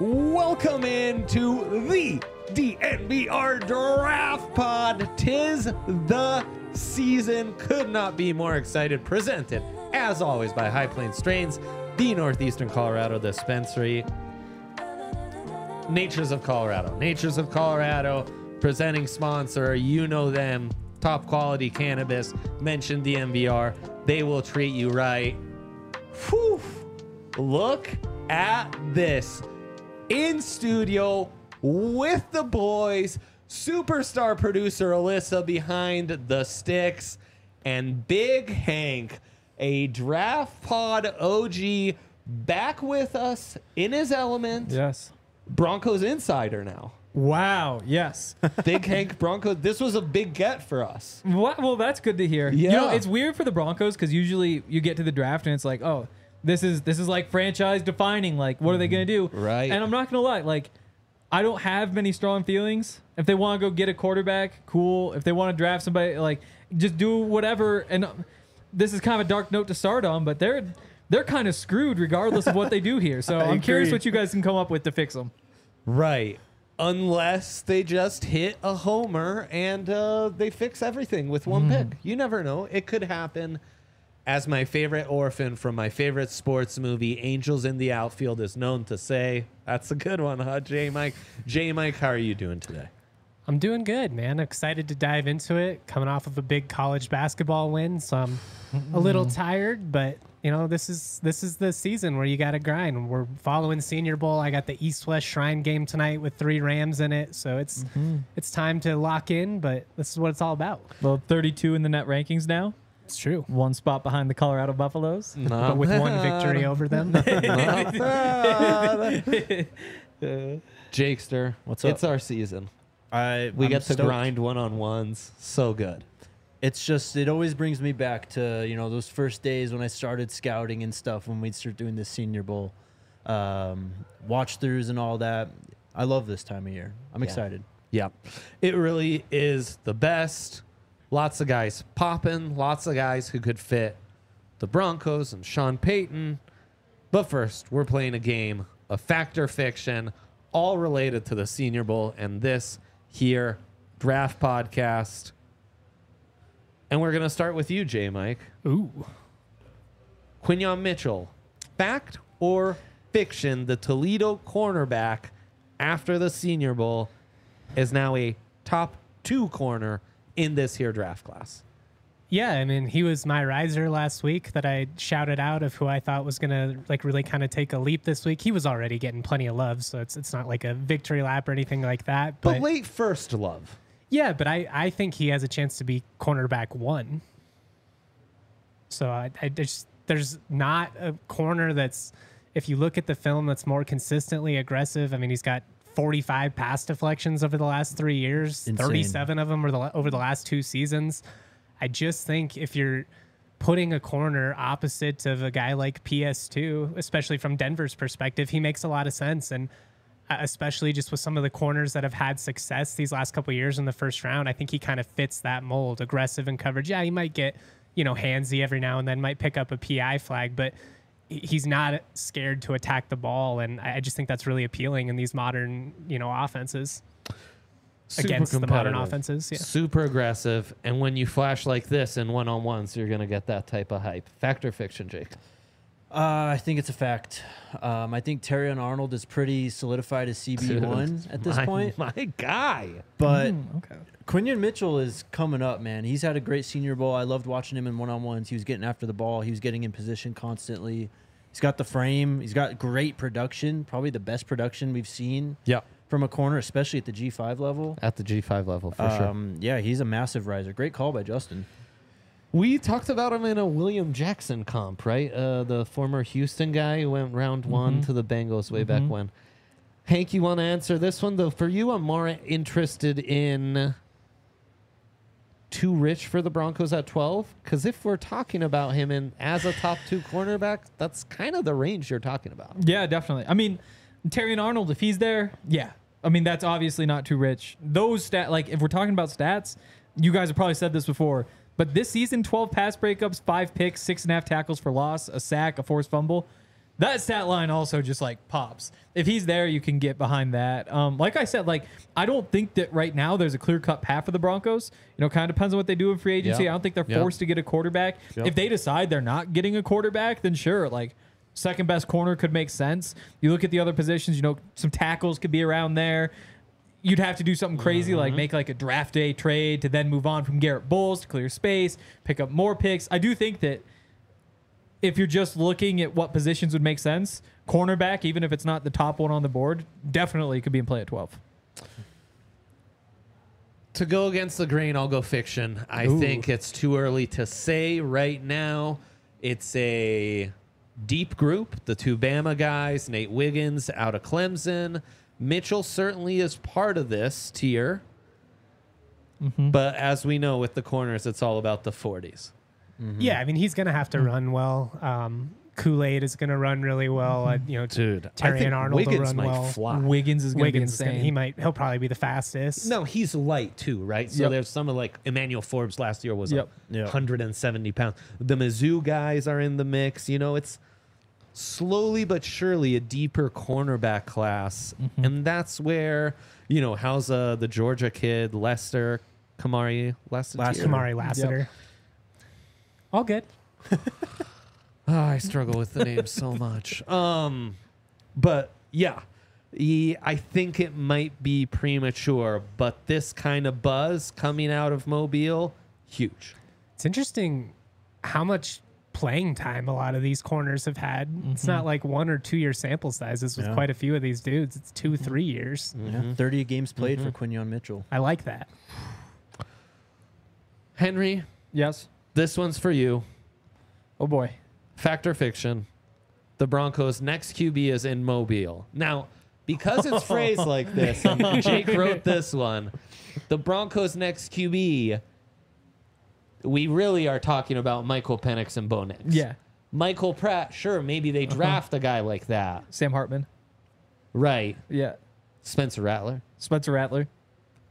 Welcome into the DNVR Draft Pod. Tis the season. Could not be more excited. Presented, as always, by High Plains Strains, the Northeastern Colorado dispensary. Natures of Colorado. Natures of Colorado, presenting sponsor. You know them. Top quality cannabis. Mention DNVR. They will treat you right. Whew. Look at this. In studio with the boys, superstar producer Alyssa behind the sticks, and Big Hank, a draft pod OG, back with us in his element. Yes. Broncos insider now. Wow. Yes. Big Hank Broncos. This was a big get for us. what? Well, that's good to hear. You know, Yeah. it's weird for the Broncos because usually you get to the draft and it's like, oh, this is this is like franchise defining. Like, what are they gonna do? Right. And I'm not gonna lie. Like, I don't have many strong feelings. If they want to go get a quarterback, cool. If they want to draft somebody, like, just do whatever. And uh, this is kind of a dark note to start on, but they're they're kind of screwed regardless of what they do here. So I'm curious what you guys can come up with to fix them. Right. Unless they just hit a homer and uh, they fix everything with one pick. You never know. It could happen. As my favorite orphan from my favorite sports movie, Angels in the Outfield, is known to say. That's a good one, huh, J Mike? J Mike, how are you doing today? I'm doing good, man. Excited to dive into it. Coming off of a big college basketball win, so I'm a little mm-hmm. tired, but you know, this is this is the season where you got to grind. We're following Senior Bowl. I got the East West Shrine game tonight with three Rams in it, so it's mm-hmm. it's time to lock in. But this is what it's all about. Well, 32 in the net rankings now. It's true, One spot behind the Colorado Buffaloes. but with one victory over them. Jakester, What's up? It's our season. I We I'm get to stoked. grind one on ones. So good. It's just it always brings me back to you know those first days when I started scouting and stuff when we'd start doing this Senior Bowl, um, watch throughs and all that. I love this time of year. I'm excited. Yeah, It really is the best. Lots of guys popping, lots of guys who could fit the Broncos and Sean Payton. But first, we're playing a game of fact or fiction, all related to the Senior Bowl and this here draft podcast. And we're going to start with you, J Mike. Ooh, Quinyon Mitchell, fact or fiction, the Toledo cornerback after the Senior Bowl is now a top two corner in this here draft class. Yeah, I mean, he was my riser last week that I shouted out of who I thought was gonna like really kind of take a leap this week. He was already getting plenty of love, so it's it's not like a victory lap or anything like that. But But, late first love. yeah, but I I think he has a chance to be cornerback one. So I, I just there's not a corner that's if you look at the film that's more consistently aggressive. I mean, he's got 45 pass deflections over the last three years. Insane. 37 of them were the, over the last two seasons. I just think if you're putting a corner opposite of a guy like PS2, especially from Denver's perspective, he makes a lot of sense. And uh, especially just with some of the corners that have had success these last couple years in the first round, I think he kind of fits that mold. Aggressive in coverage. Yeah, he might get, you know, handsy every now and then, might pick up a PI flag, but he's not scared to attack the ball. And I just think that's really appealing in these modern, you know, offenses Super against the modern offenses. Yeah. Super aggressive. And when you flash like this in one on ones, you're going to get that type of hype. Factor fiction, Jake? Uh, I think it's a fact. Um, I think Terrion Arnold is pretty solidified as CB one at this my, point. My guy. But Okay. Quinyon Mitchell is coming up, man. He's had a great Senior Bowl. I loved watching him in one on ones. He was getting after the ball. He was getting in position constantly. He's got the frame. He's got great production. Probably the best production we've seen Yep. from a corner, especially at the G5 level. At the G5 level, for sure. Um, yeah, he's a massive riser. Great call by Justin. We talked about him in a William Jackson comp, right? Uh, the former Houston guy who went round one to the Bengals way back when. Hank, you want to answer this one though? For you, I'm more interested in too rich for the Broncos at 12 because if we're talking about him in as a top two cornerback, that's kind of the range you're talking about. Yeah, definitely. I mean, Terrion Arnold, if he's there, yeah. I mean, that's obviously not too rich. Those stat, like if we're talking about stats, you guys have probably said this before, but this season, 12 pass breakups, five picks, six and a half tackles for loss, a sack, a forced fumble. that stat line also just like pops. If he's there, you can get behind that. Um, like I said, like I don't think that right now there's a clear cut path for the Broncos. You know, kind of depends on what they do in free agency. Yeah. I don't think they're Yeah. forced to get a quarterback. If they decide they're not getting a quarterback, then sure, like second best corner could make sense. You look at the other positions, you know, some tackles could be around there. You'd have to do something crazy Mm-hmm. like make like a draft day trade to then move on from Garett Bolles to clear space, pick up more picks. I do think that if you're just looking at what positions would make sense, cornerback, even if it's not the top one on the board, definitely could be in play at 12. To go against the grain, I'll go fiction. I think it's too early to say right now. It's a deep group. The two Bama guys, Nate Wiggins out of Clemson. Mitchell certainly is part of this tier. But as we know with the corners, it's all about the 40s. Yeah, I mean he's gonna have to run well. Um, Kool Aid is gonna run really well. Uh, you know, Dude, Terrion Arnold will Wiggins run might well. fly. Wiggins is going to be is gonna, insane. he might, he'll probably be the fastest. No, he's light too, right? So Yep. there's some of like Emmanuel Forbes last year was Yep. like Yep. 170 pounds. The Mizzou guys are in the mix. You know, it's slowly but surely a deeper cornerback class, Mm-hmm. and that's where you know how's uh, the Georgia kid Lester Kamari Lester Lassiter. Kamari Lassiter. All good. Oh, I struggle with the name so much. Um, but yeah, he, I think it might be premature, but this kind of buzz coming out of Mobile, huge. It's interesting how much playing time a lot of these corners have had. It's not mm-hmm. like one or two year sample sizes with Yeah. quite a few of these dudes. It's two, mm-hmm. three years. Yeah, mm-hmm. 30 games played for Quinyon Mitchell. I like that. Henry, yes. this one's for you. Oh boy. Fact or fiction? The Broncos' next QB is in Mobile. Now, because it's phrased like this, and Jake wrote this one. The Broncos' next QB, we really are talking about Michael Penix and Bo Nix. Yeah. Michael Pratt, sure, maybe they uh-huh. draft a guy like that. Sam Hartman. Right. Yeah. Spencer Rattler. Spencer Rattler.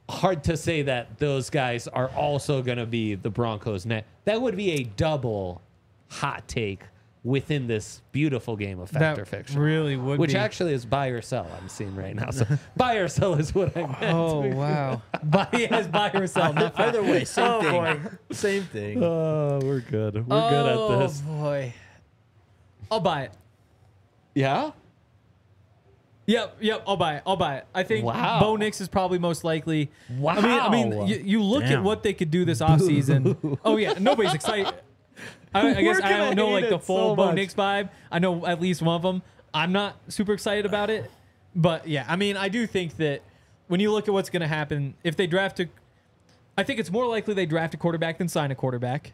Hard to say that those guys are also going to be the Broncos' net. That would be a double hot take within this beautiful game of fact that or fiction. really would Which be. actually is buy or sell, I'm seeing right now. So buy or sell is what I meant. Oh wow. buy yes, buy or sell. Not. Either way, same Oh, thing. boy. Same thing. Oh, we're good. We're oh, good at this. Oh boy. I'll buy it. Yeah? Yep, yep, I'll buy it. I'll buy it. I think Wow. Bo Nix is probably most likely. I mean, I mean, you, you look at what they could do this offseason. oh yeah, nobody's excited. I, I guess I don't know hate like the full so Bo much. Nix vibe. I know at least one of them. I'm not super excited about it, but yeah, I mean, I do think that when you look at what's going to happen if they draft a, I think it's more likely they draft a quarterback than sign a quarterback.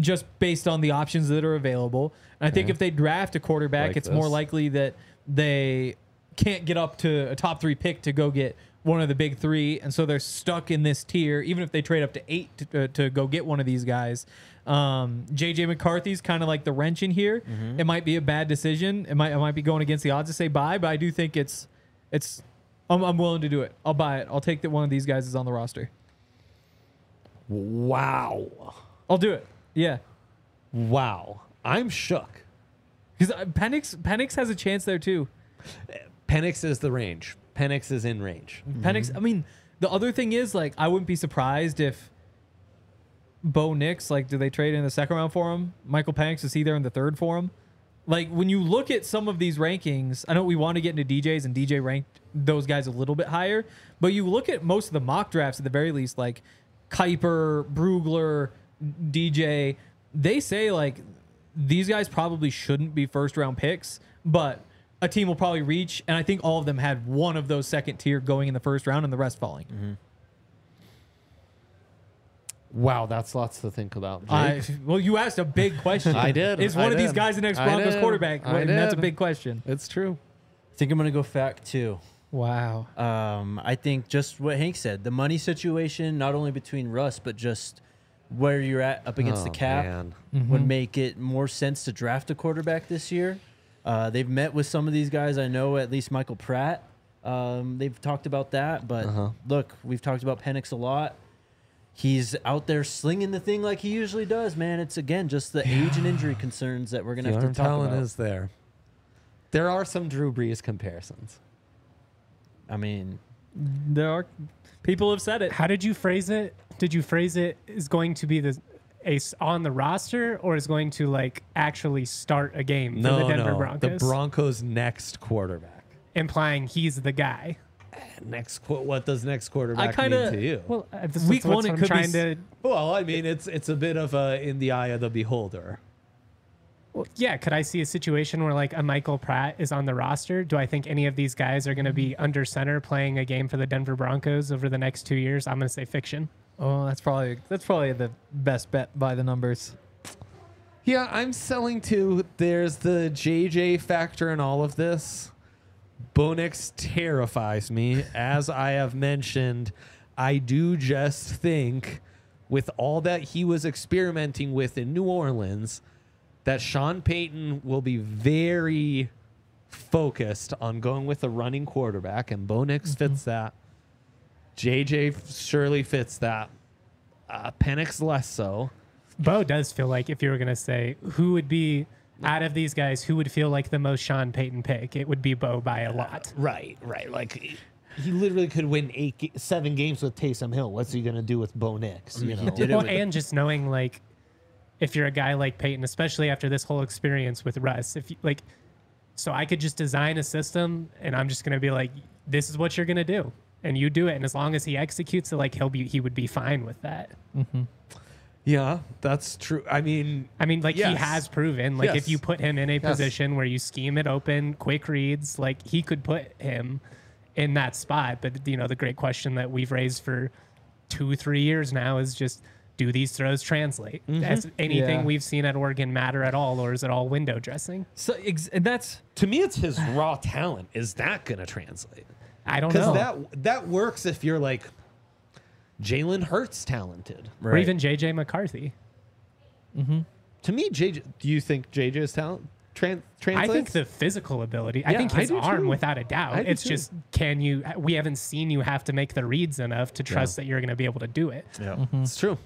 Just based on the options that are available. And I think if they draft a quarterback, Like it's more likely that they can't get up to a top three pick to go get one of the big three, and so they're stuck in this tier. Even if they trade up to eight to, uh, to go get one of these guys, um, JJ McCarthy's kind of like the wrench in here. It might be a bad decision. It might it might be going against the odds to say buy, but I do think it's it's. I'm, I'm willing to do it. I'll buy it. I'll take that one of these guys is on the roster. Wow. I'll do it. Yeah. Wow. I'm shook. Because Penix Penix has a chance there too. Penix is the range. Penix is in range. Mm-hmm. Penix. I mean, the other thing is like I wouldn't be surprised if Bo Nix like do they trade in the second round for him? Michael Penix is he there in the third for him? Like when you look at some of these rankings, I know we want to get into DJs and DJ ranked those guys a little bit higher, but you look at most of the mock drafts at the very least, like Kiper, Brugler, DJ, they say like these guys probably shouldn't be first round picks, but a team will probably reach, and I think all of them had one of those second tier going in the first round and the rest falling. Wow, that's lots to think about. I, well, you asked a big question. I did. Is I one of these guys the next I Broncos did. quarterback? I And that's a big question. it's true. I think I'm going to go fact two. Wow. Um, I think just what Hank said, the money situation, not only between Russ, but just where you're at up against the Oh, cap, man. would make it more sense to draft a quarterback this year. Uh, they've met with some of these guys. I know at least Michael Pratt. Um, they've talked about that. But Uh-huh. look, we've talked about Penix a lot. He's out there slinging the thing like he usually does, man. It's again just the age and injury concerns that we're gonna The have to talk talent about. is there. There are some Drew Brees comparisons. I mean, There are people have said it. How did you phrase it? Did you phrase it is going to be the ace on the roster or is going to like actually start a game for the Denver no, Broncos? the Broncos' next quarterback. implying he's the guy. Next, qu- what does next quarterback kinda- mean to you? Well, uh, this Week one, it I'm could be trying s- to. Well, I mean, it's it's a bit of a in the eye of the beholder. Well, yeah, could I see a situation where like a Michael Pratt is on the roster? Do I think any of these guys are going to be under center playing a game for the Denver Broncos over the next two years? I'm going to say fiction. Oh, that's probably that's probably the best bet by the numbers. Yeah, I'm selling to. There's the JJ factor in all of this. Bo Nix terrifies me. As I have mentioned, I do just think, with all that he was experimenting with in New Orleans, that Sean Payton will be very focused on going with a running quarterback, and Bo Nix mm-hmm. fits that. JJ surely fits that. Uh, Penix less so. Bo does feel like if you were going to say who would be out of these guys, who would feel like the most Sean Payton pick, it would be Bo by a lot. Right, right. Like he literally could win eight, seven games with Taysom Hill. What's he gonna do with Bo Nix? You know, did it Well, with- and just knowing like if you're a guy like Payton, especially after this whole experience with Russ, if you like, so I could just design a system and I'm just gonna be like, this is what you're gonna do, and you do it, and as long as he executes it, like he'll be, he would be fine with that. Mm-hmm. yeah, that's true. I mean, I mean, like he has proven, like Yes. if you put him in a Yes. position where you scheme it open, quick reads, like he could put him in that spot. But you know, the great question that we've raised for two, three years now is just. Do these throws translate? Mm-hmm. Does anything Yeah. we've seen at Oregon matter at all, or is it all window dressing? So ex- and that's to me, it's his raw talent. Is that gonna translate? I don't know. that that works if you're like Jalen Hurts talented. or even JJ McCarthy. Mm-hmm. To me, JJ, do you think JJ's talent tran- I think the physical ability. I Yeah, think I his do arm, too. without a doubt. I do It's too. just can you? Uh, we haven't seen you have to make the reads enough to trust that you're going to be able to do it. yeah. Mm-hmm. Mm-hmm. it's true.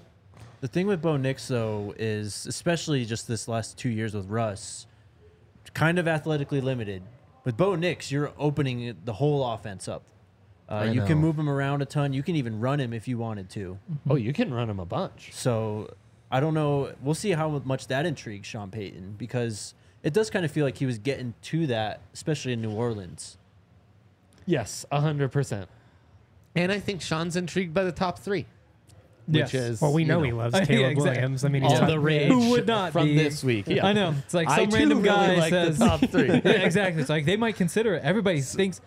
The thing with Bo Nix though is especially just this last two years with Russ, kind of athletically limited. With Bo Nix, you're opening the whole offense up. Uh, I you can know. move him around a ton. You can even run him if you wanted to. Oh, you can run him a bunch. So I don't know. We'll see how much that intrigues Sean Payton because it does kind of feel like he was getting to that, especially in New Orleans. Yes, hundred percent. And I think Sean's intrigued by the top three, which Yes. is Well, we you know, he loves Yeah, Caleb exactly. Williams. I mean, he's all the rage Who would not from be? this week. Yeah. I know. It's like some too random really guy like the says top three. yeah, exactly. It's like they might consider it. Everybody thinks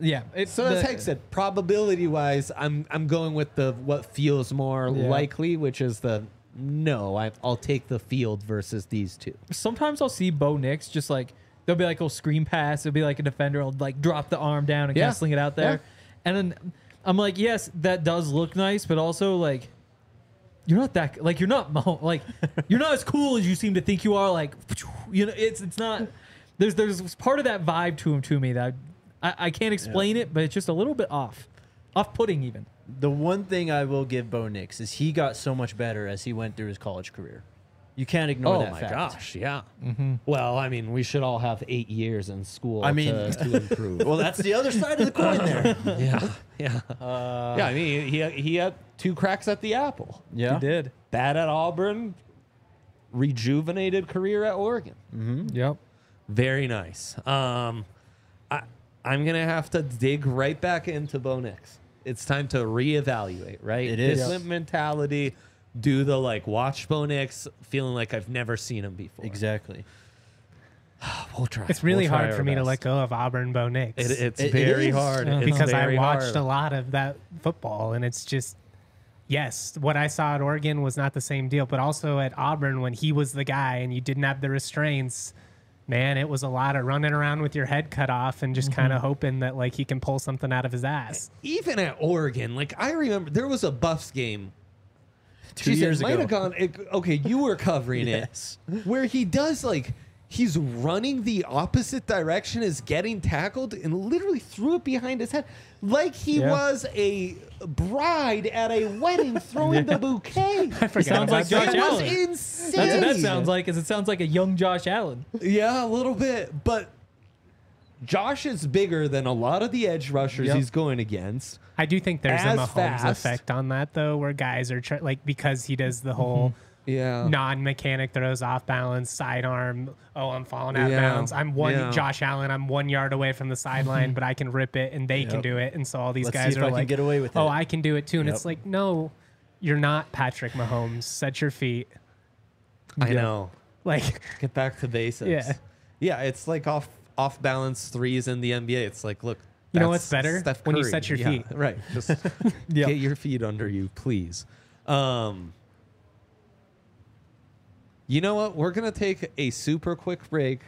yeah. It's So as the- Hank said, probability wise, I'm I'm going with the what feels more Yeah. likely, which is the no. I, I'll take the field versus these two. sometimes I'll see Bo Nix just like there'll be like a screen pass. It'll be like a defender will like drop the arm down and Yeah. kind of sling it out there. Yeah. And then I'm like, yes, that does look nice, but also like you're not that like you're not Mo- like you're not as cool as you seem to think you are. Like you know, it's it's not. There's there's part of that vibe to him to me that I, I can't explain it, but it's just a little bit off, off putting even. The one thing I will give Bo Nix is he got so much better as he went through his college career. You can't ignore oh that my fact. gosh, yeah. Mm-hmm. Well, I mean, we should all have eight years in school. I mean- to, to improve. Well, that's the other side of the coin there. yeah, yeah, uh, yeah. I mean, he he had two cracks at the apple. Yeah. He did. Bad at Auburn, rejuvenated career at Oregon. Mm-hmm. Yep. Very nice. Um, I, I'm gonna have to dig right back into Bo Nix. It's time to reevaluate, right? It is. Different mentality. Do the like watch Bo Nix, feeling like I've never seen him before. Exactly. We'll try. It's really We'll try hard for me to let go of Auburn Bo Nix. It, it's It- it very is. hard Uh-huh. It's because I watched hard. a lot of that football, and it's just yes, what I saw at Oregon was not the same deal, but also at Auburn when he was the guy and you didn't have the restraints. Man, it was a lot of running around with your head cut off and just kind of hoping that like he can pull something out of his ass. even at Oregon, like I remember there was a Buffs game Two Jeez, years it might ago. have gone. It, okay, you were covering Yes. it, where he does like he's running the opposite direction is getting tackled and literally threw it behind his head, like he Yeah. was a bride at a wedding throwing the bouquet. I forgot sounds like Josh that. Allen. That's what that sounds like. Is it sounds like a young Josh Allen? Yeah, a little bit, but Josh is bigger than a lot of the edge rushers Yep. he's going against. I do think there's a Mahomes fast. effect on that though, where guys are try- like because he does the whole mm-hmm. Yeah. non-mechanic throws off balance, sidearm. Oh, I'm falling out Yeah. bounds. I'm one Yeah. Josh Allen. I'm one yard away from the sideline, mm-hmm. but I can rip it, and they can do it. And so all these Let's guys are I like, get away with "Oh, it." I can do it too." And Yep. it's like, no, you're not Patrick Mahomes. Set your feet. I Yeah. know. Like, Get back to basics. Yeah. Yeah, it's like off off balance threes in the NBA. It's like, look, You know what's better? When you set your Yeah, feet. Right. Just Yeah. get your feet under you, please. Um You know what? We're going to take a super quick break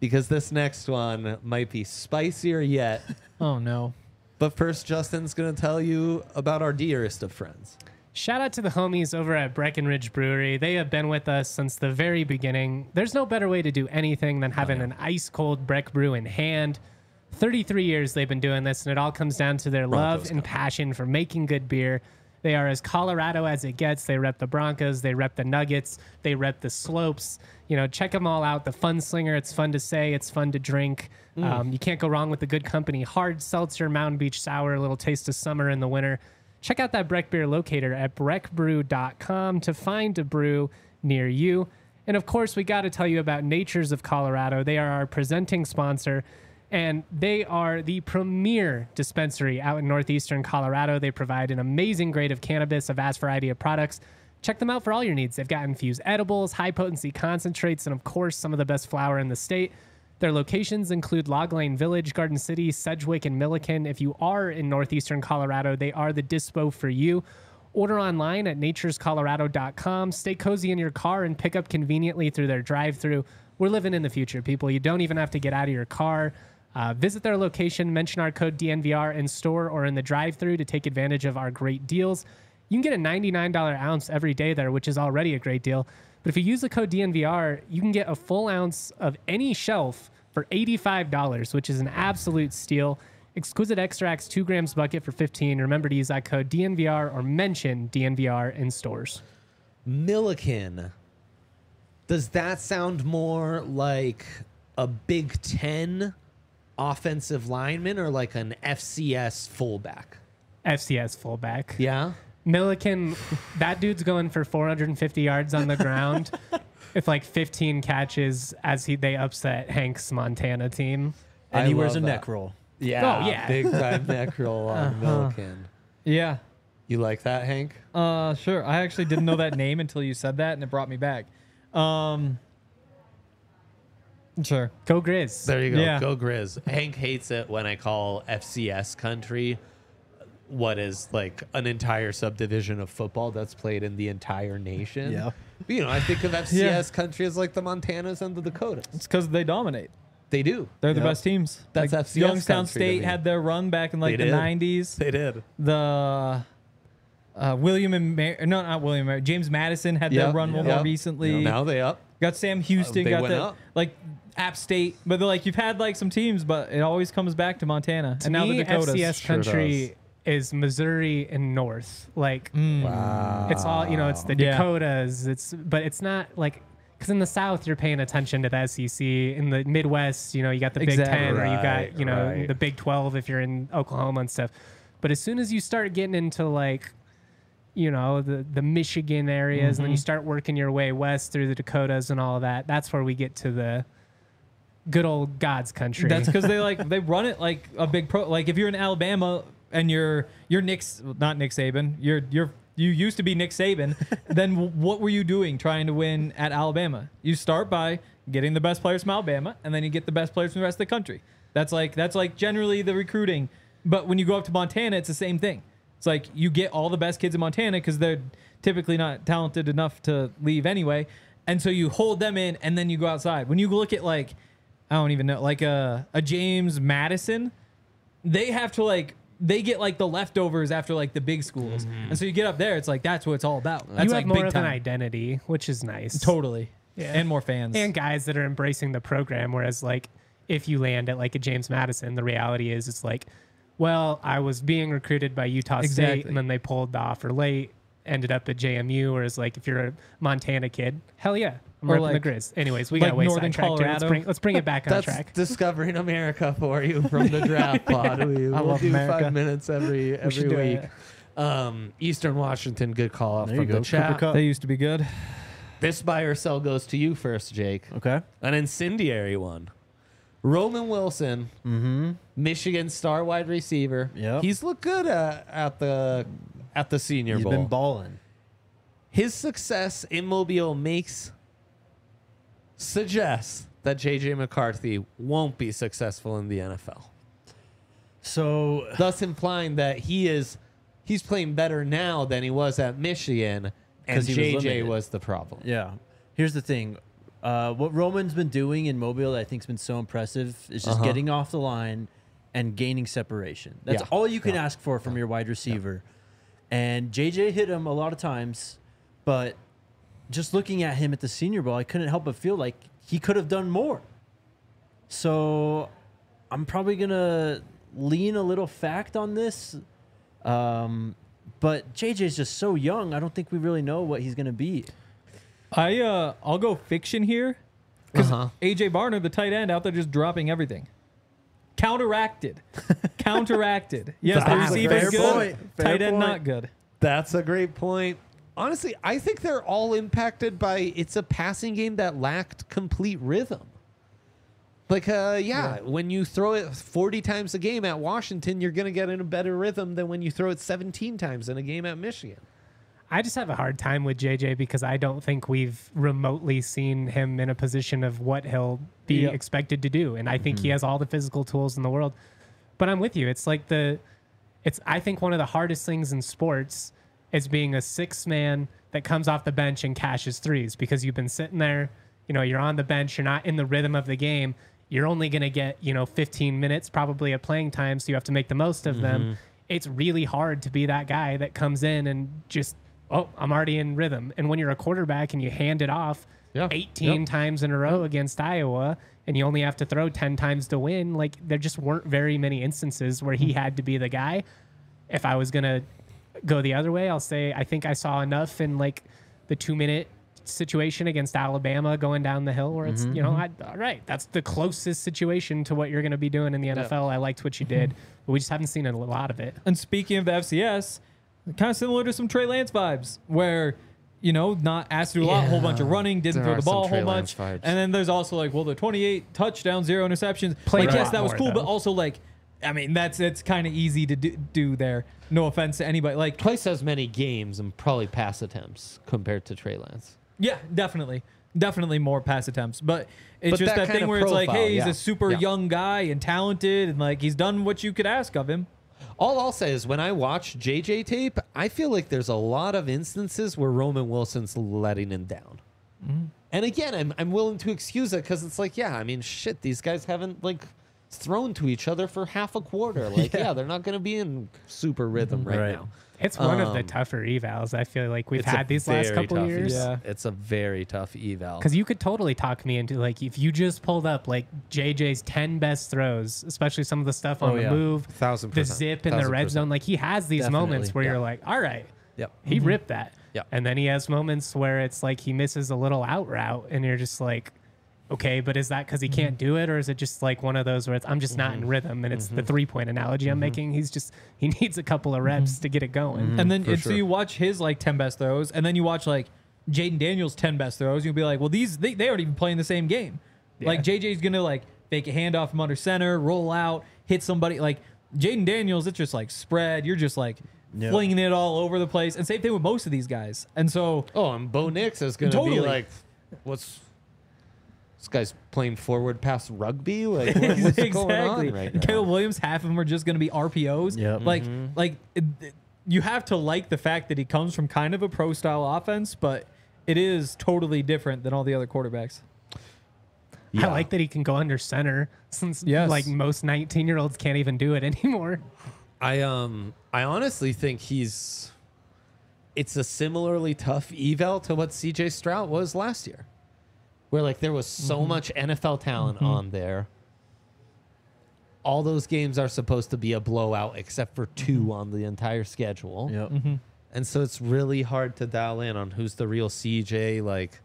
because this next one might be spicier yet. Oh no. But first, Justin's going to tell you about our dearest of friends. Shout out to the homies over at Breckenridge Brewery. They have been with us since the very beginning. There's no better way to do anything than having an ice cold Breck brew in hand. 33 years they've been doing this, and it all comes down to their love Broncos and passion for making good beer. They are as Colorado as it gets. They rep the Broncos, they rep the Nuggets, they rep the Slopes. You know, check them all out. The Fun Slinger, it's fun to say, it's fun to drink. Um, you can't go wrong with the good company. Hard seltzer, Mountain Beach sour, a little taste of summer in the winter. Check out that Breck Beer locator at breckbrew.com to find a brew near you. And of course, we got to tell you about Natures of Colorado. They are our presenting sponsor, and they are the premier dispensary out in northeastern Colorado. They provide an amazing grade of cannabis, a vast variety of products. Check them out for all your needs. They've got infused edibles, high potency concentrates, and of course, some of the best flower in the state. Their locations include Log Lane Village, Garden City, Sedgwick, and Milliken. If you are in northeastern Colorado, they are the dispo for you. Order online at naturescolorado.com. Stay cozy in your car and pick up conveniently through their drive through. We're living in the future, people. You don't even have to get out of your car. Uh, visit their location, mention our code DNVR in store or in the drive through to take advantage of our great deals. You can get a $99 ounce every day there, which is already a great deal. But if you use the code DNVR, you can get a full ounce of any shelf for $85, which is an absolute steal. Exquisite extracts, two grams bucket for 15. Remember to use that code DNVR or mention DNVR in stores. Milliken. Does that sound more like a Big Ten offensive lineman or like an FCS fullback? FCS fullback. Yeah. Milliken, that dude's going for 450 yards on the ground with like 15 catches as he they upset Hank's Montana team. and I he wears a love neck roll. Yeah. Oh, yeah. Big time neck roll on Milliken. Yeah. You like that, Hank? Uh, sure. I actually didn't know that name until you said that, and it brought me back. Um, sure. Go Grizz. There you go. Yeah. Go Grizz. Hank hates it when I call FCS country what is like an entire subdivision of football that's played in the entire nation. Yeah. But, you know, I think of FCS country as like the Montanas and the Dakotas. It's because they dominate. They do. They're the best teams. That's like, FCS Youngstown country to State had their run back in like They the did. 90s. They did. The uh, William and Mar- no, not William. Mar- James Madison had their Yep, run more yep. recently. Now they up. Got Sam Houston. they got went the up. like App State, but they're like you've had like some teams, but it always comes back to Montana To and now the Dakotas. FCS Sure country is Missouri and North. Like Wow. it's all you know. It's the Yeah. Dakotas. It's but it's not like because in the South you're paying attention to the SEC. In the Midwest, you know, you got the Big Exactly. Ten or you got you know right. the Big Twelve if you're in Oklahoma and stuff. But as soon as you start getting into like you know the the Michigan areas, and then you mm-hmm. start working your way west through the Dakotas and all of that. That's where we get to the good old God's country. That's because they like they run it like a big pro. Like if you're in Alabama and you're you're Nick, not Nick Saban. You're you're you used to be Nick Saban. then what were you doing trying to win at Alabama? You start by getting the best players from Alabama, and then you get the best players from the rest of the country. That's like that's like generally the recruiting. But when you go up to Montana, it's the same thing. It's like you get all the best kids in Montana because they're typically not talented enough to leave anyway. And so you hold them in and then you go outside. When you look at like I don't even know, like a, a James Madison, they have to like they get like the leftovers after like the big schools. Mm-hmm. And so you get up there, it's like that's what it's all about. That's you like have more big of time. an identity, which is nice. Totally. Yeah. And more fans. and guys that are embracing the program. Whereas, like, if you land at like a James Madison, the reality is it's like, well, I was being recruited by Utah State, Exactly. and then they pulled the offer late, ended up at JMU. Whereas, like, if you're a Montana kid, hell yeah, I'm Or repping the like- Grizz. Anyways, we like got way Northern sidetracked here. Let's Colorado. bring, let's bring it back on That's track. discovering America for you from the draft pod. We, I will love do America. five minutes every every should do week. Um, Eastern Washington, good call off There from go. the chat. Cup. They used to be good. This buy or sell goes to you first, Jake. Okay. An incendiary one. Roman Wilson, Mm-hmm. Michigan star wide receiver. Yeah, He's looked good uh, at the at the Senior He's Bowl. been balling. His success in Mobile makes suggests that JJ McCarthy won't be successful in the NFL. So Thus implying that he is he's playing better now than he was at Michigan and he was JJ limited. was the problem. Yeah. Here's the thing. Uh, what Roman's been doing in Mobile, I think, has been so impressive is just Uh-huh. getting off the line and gaining separation. That's Yeah. all you can Yeah. ask for from your wide receiver. And JJ hit him a lot of times, but just looking at him at the Senior Bowl, I couldn't help but feel like he could have done more. So I'm probably gonna lean a little fact on this. Um, but JJ's just so young. I don't think we really know what he's gonna be. I uh, I'll go fiction here because Uh-huh. AJ Barner, the tight end, out there just dropping everything. Counteracted, counteracted. Yes, the That's a receiver's good. point. Fair Tight end not good. That's a great point. Honestly, I think they're all impacted by it's a passing game that lacked complete rhythm. Like, uh, yeah, when you throw it 40 times a game at Washington, you're going to get in a better rhythm than when you throw it 17 times in a game at Michigan. I just have a hard time with JJ because I don't think we've remotely seen him in a position of what he'll be Yep. expected to do. And I think he has all the physical tools in the world. But I'm with you. It's like the it's I think one of the hardest things in sports is being a six man that comes off the bench and cashes threes because you've been sitting there, you know, you're on the bench, you're not in the rhythm of the game. You're only going to get, you know, 15 minutes probably of playing time, so you have to make the most of them. Mm-hmm. It's really hard to be that guy that comes in and just, oh, I'm already in rhythm. And when you're a quarterback and you hand it off Yeah. 18 Yep. times in a row against Iowa and you only have to throw 10 times to win, like there just weren't very many instances where he hmm. had to be the guy. If I was going to go the other way, I'll say I think I saw enough in like the two minute situation against Alabama going down the hill where it's, mm-hmm, you know, mm-hmm. I, all right, that's the closest situation to what you're going to be doing in the NFL. I liked what you did, mm-hmm. but we just haven't seen a lot of it. And speaking of the FCS, kind of similar to some Trey Lance vibes, where you know not asked to do a lot, whole bunch of running, didn't there throw are the ball a whole Trey bunch, Lance vibes. and then there's also like, well, the 28 touchdowns, zero interceptions. Played like, yes, that was more, cool, but also like, I mean, that's it's kind of easy to do, do there. No offense to anybody, like Twice as many games and probably pass attempts compared to Trey Lance. Yeah, definitely. Definitely more pass attempts. But it's But just that that, thing where it's like, profile, hey, he's yeah. a super Yeah. young guy and talented and like he's done what you could ask of him. All I'll say is when I watch JJ tape, I feel like there's a lot of instances where Roman Wilson's letting him down. Mm-hmm. And again, I'm, I'm willing to excuse it because it's like, yeah, I mean, shit, these guys haven't like thrown to each other for half a quarter. Like, yeah, they're not going to be in super rhythm right, Right. now. It's one of the Um, tougher evals I feel like we've had these last couple tough years. Yeah. It's a very tough eval. Because you could totally talk me into like if you just pulled up like JJ's ten best throws, especially some of the stuff on Oh, the yeah. move, Thousand the zip in the red percent. zone. Like he has these Definitely, moments where yeah. you're like, all right, Yep. he ripped that. Yep. And then he has moments where it's like he misses a little out route, and you're just like, okay, but is that because he can't mm-hmm. do it, or is it just like one of those where it's, I'm just not in mm-hmm. rhythm? And it's the mm-hmm. three point analogy I'm making. He's just he needs a couple of reps to get it going. and then for and so sure. you watch his like 10 best throws and then you watch like Jayden Daniels 10 best throws. You'll be like, well, these they, they aren't even playing the same game. Like JJ's going to like fake a handoff from under center, roll out, hit somebody. Like Jayden Daniels, it's just like spread. You're just like Yeah. flinging it all over the place. And same thing with most of these guys. And so Oh, and Bo Nix is going to Totally. be like, what's this guy's playing forward past rugby? Like, what- what's going on right And Caleb? Williams, half of them are just going to be RPOs. Yep. Like, Mm-hmm. like it, it- you have to like the fact that he comes from kind of a pro style offense, but it is totally different than all the other quarterbacks. I like that he can go under center since Yes. like most 19 year olds can't even do it anymore. I um I honestly think he's it's a similarly tough eval to what CJ Stroud was last year. Where like there was so Mm-hmm. much NFL talent on there. All those games are supposed to be a blowout except for 2 Mm-hmm. on the entire schedule. Yep. And so it's really hard to dial in on who's the real CJ like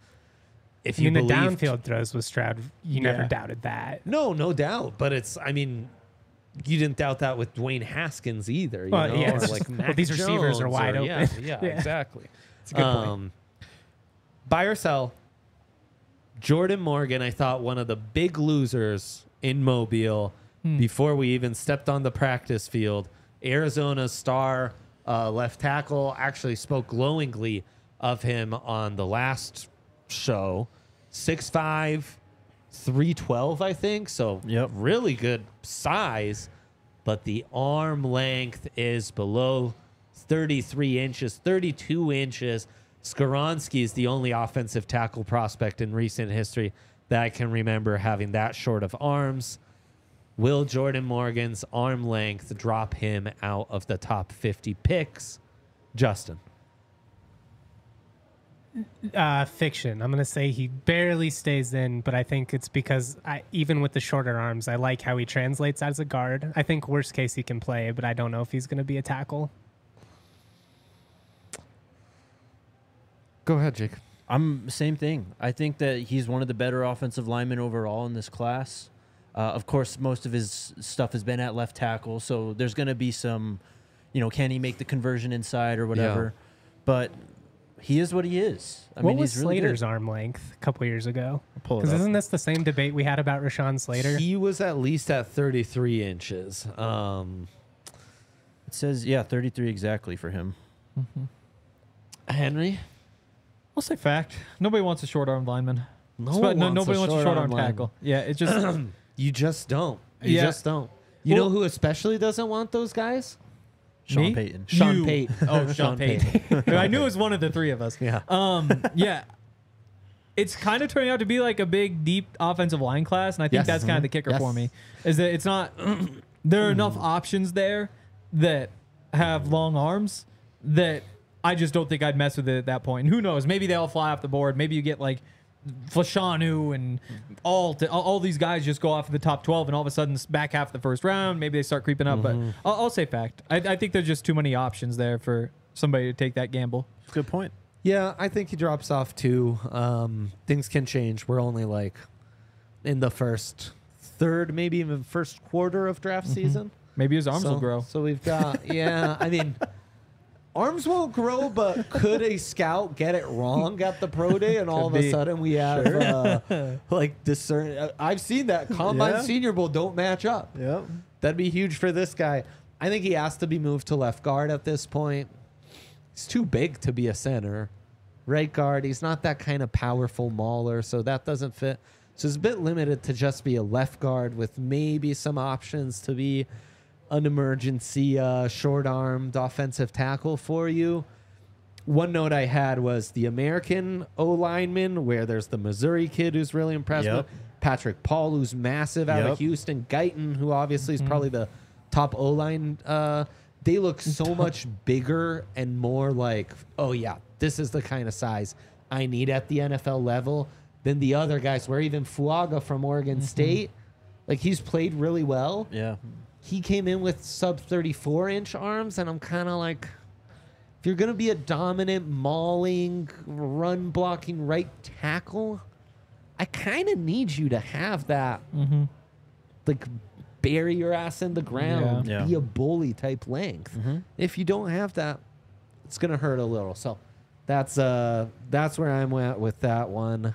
if I you mean, the believe downfield throws with Stroud, you never doubted that. No, no doubt. But it's, I mean, you didn't doubt that with Dwayne Haskins either. You Well, know, yeah, or like just- well, these receivers are wide or- open. yeah, Yeah. exactly. It's a good point. Um, buy or sell. Jordan Morgan, I thought one of the big losers in Mobile Hmm. before we even stepped on the practice field. Arizona's star uh, left tackle actually spoke glowingly of him on the last show. 6'5, 312, I think. So Yep. really good size, but the arm length is below 33 inches, 32 inches. Skoronski is the only offensive tackle prospect in recent history that I can remember having that short of arms. Will Jordan Morgan's arm length drop him out of the top 50 picks? Justin. Uh, fiction. I'm gonna say he barely stays in, but I think it's because I, even with the shorter arms, I like how he translates as a guard. I think worst case he can play, but I don't know if he's gonna be a tackle. Go ahead, Jake. I'm same thing. I think that he's one of the better offensive linemen overall in this class. Uh, of course, most of his stuff has been at left tackle, so there's going to be some, you know, can he make the conversion inside or whatever? But he is what he is. I what mean, was he's really Slater's good. arm length a couple years ago? Because isn't this the same debate we had about Rashawn Slater? He was at least at 33 inches. Um, It says yeah, 33 exactly for him. Henry? I'll say fact. Nobody wants a short arm lineman. No, Sp- one no wants nobody a wants a short arm lineman. tackle. Yeah, it just You just don't. You Yeah. just don't. You Well- know who especially doesn't want those guys? Sean Me? Payton. Sean You. Payton. Oh, Sean Payton. I knew it was one of the three of us. Yeah. Um, yeah. It's kind of turning out to be like a big, deep offensive line class, and I think Yes. that's kind of the kicker Yes. for me. Is that it's not there are enough options there that have long arms that I just don't think I'd mess with it at that point. And who knows? Maybe they all fly off the board. Maybe you get like Fashanu and all, all all these guys just go off of the top twelve, and all of a sudden, back half of the first round, maybe they start creeping up. But I'll, I'll say fact. I, I think there's just too many options there for somebody to take that gamble. Good point. Yeah, I think he drops off too. Um, things can change. We're only like in the first third, maybe even first quarter of draft season. Maybe his arms so, will grow. So we've got, yeah, I mean, arms won't grow, but could a scout get it wrong at the pro day and all of Could a sudden we have uh, like discern? uh, I've seen that combine Yeah. senior bowl don't match up. Yep. That'd be huge for this guy. I think he has to be moved to left guard at this point. He's too big to be a center. Right guard, he's not that kind of powerful mauler, so that doesn't fit. So it's a bit limited to just be a left guard with maybe some options to be an emergency uh, short armed offensive tackle for you. One note I had was the American O lineman, where there's the Missouri kid who's really impressive. Yep. Patrick Paul, who's massive out Yep. of Houston. Guyton, who obviously is probably the top O line. Uh, they look so much bigger and more like, oh yeah, this is the kind of size I need at the NFL level than the other guys. Where even Fuaga from Oregon State, like he's played really well. Yeah. He came in with sub 34 inch arms, and I'm kind of like, if you're gonna be a dominant, mauling, run blocking right tackle, I kind of need you to have that, like bury your ass in the ground, Yeah. be a bully type length. If you don't have that, it's gonna hurt a little. So that's uh that's where I'm at with that one.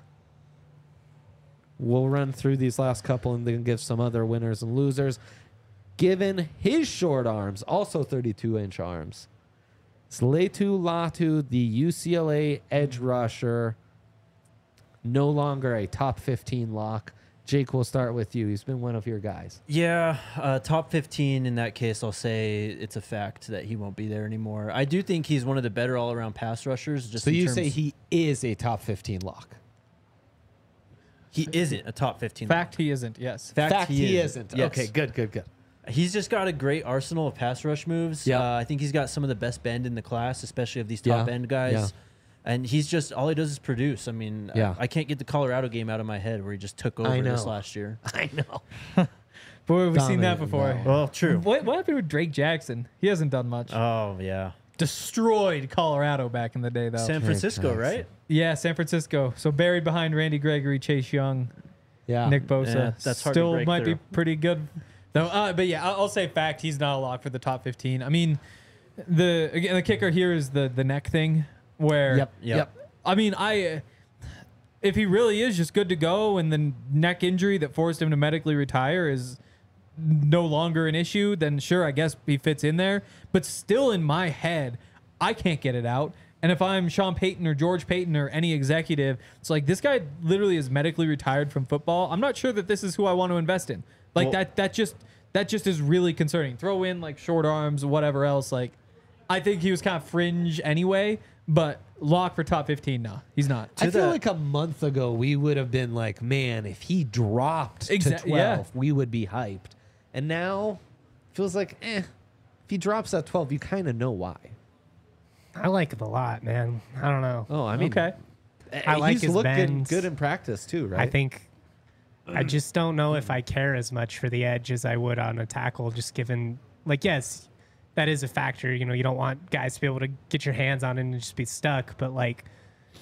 We'll run through these last couple and then give some other winners and losers. Given his short arms, also 32 inch arms, Laiatu Latu, the UCLA edge rusher, no longer a top 15 lock. Jake, we'll start with you. He's been one of your guys. Yeah, uh, top 15 in that case, I'll say it's a fact that he won't be there anymore. I do think he's one of the better all around pass rushers. Just So in you terms- say he is a top 15 lock? he isn't a top 15. Fact, he isn't. Yes. Fact, he is. isn't. Yes. Okay, good, good, good. He's just got a great arsenal of pass rush moves. Yeah. Uh, I think he's got some of the best bend in the class, especially of these top Yeah. end guys. Yeah. And he's just all he does is produce. I mean, I- Yeah. I, can't get the Colorado game out of my head where he just took over this last year. I know. Boy, we've seen that before. no. Well, true. What, what happened with Drake Jackson? He hasn't done much. Oh yeah. destroyed Colorado back in the day, though. San Francisco, right? yeah, San Francisco. So buried behind Randy Gregory, Chase Young, Yeah. Nick Bosa. Yeah, that's hard to Still break might through. be pretty good, though. Uh, but yeah, I'll, I'll say fact. He's not a lock for the top 15. I mean, the again the kicker here is the the neck thing, where Yep. Yep. Yep. I mean, I if he really is just good to go, and the neck injury that forced him to medically retire is no longer an issue, then sure, I guess he fits in there. But still, in my head, I can't get it out. And if I'm Sean Payton or George Paton or any executive, it's like this guy literally is medically retired from football. I'm not sure that this is who I want to invest in. Like Well- that, that just that just is really concerning. Throw in like short arms, whatever else. Like, I think he was kind of fringe anyway. But lock for top 15, no, he's not. I To feel the- like a month ago we would have been like, man, if he dropped Exa- to 12, yeah. we would be hyped. And now feels like, eh, if he drops at 12, you kind of know why. I like it a lot, man. I don't know. Oh, I mean, okay. I like he's his looking bends. good in practice too, right? I think I um, just don't know if hmm. I care as much for the edge as I would on a tackle, just given like yes, that is a factor. You know, you don't want guys to be able to get your hands on it and just be stuck, but like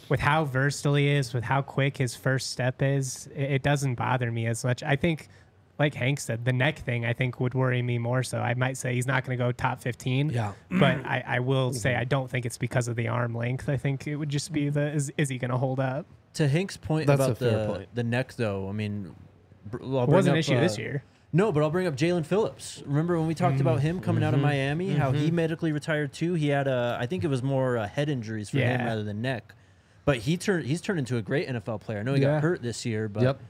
with how versatile he is, with how quick his first step is, it, it doesn't bother me as much. I think like Hank said, the neck thing I think would worry me more so. I might say he's not going to go top 15. Yeah. But I, I will say mm-hmm. I don't think it's because of the arm length. I think it would just be mm-hmm. the is, is he going to hold up? To Hank's point That's a about fair the point. the neck, though, I mean, br- I'll It bring was an up, issue uh, this year. No, but I'll bring up Jaelan Phillips. Remember when we talked about him coming out of Miami, how he medically retired too? He had a, I think it was more uh, head injuries for him Yeah. rather than neck. But he turned, he's turned into a great NFL player. I know he Yeah. got hurt this year, but Yep.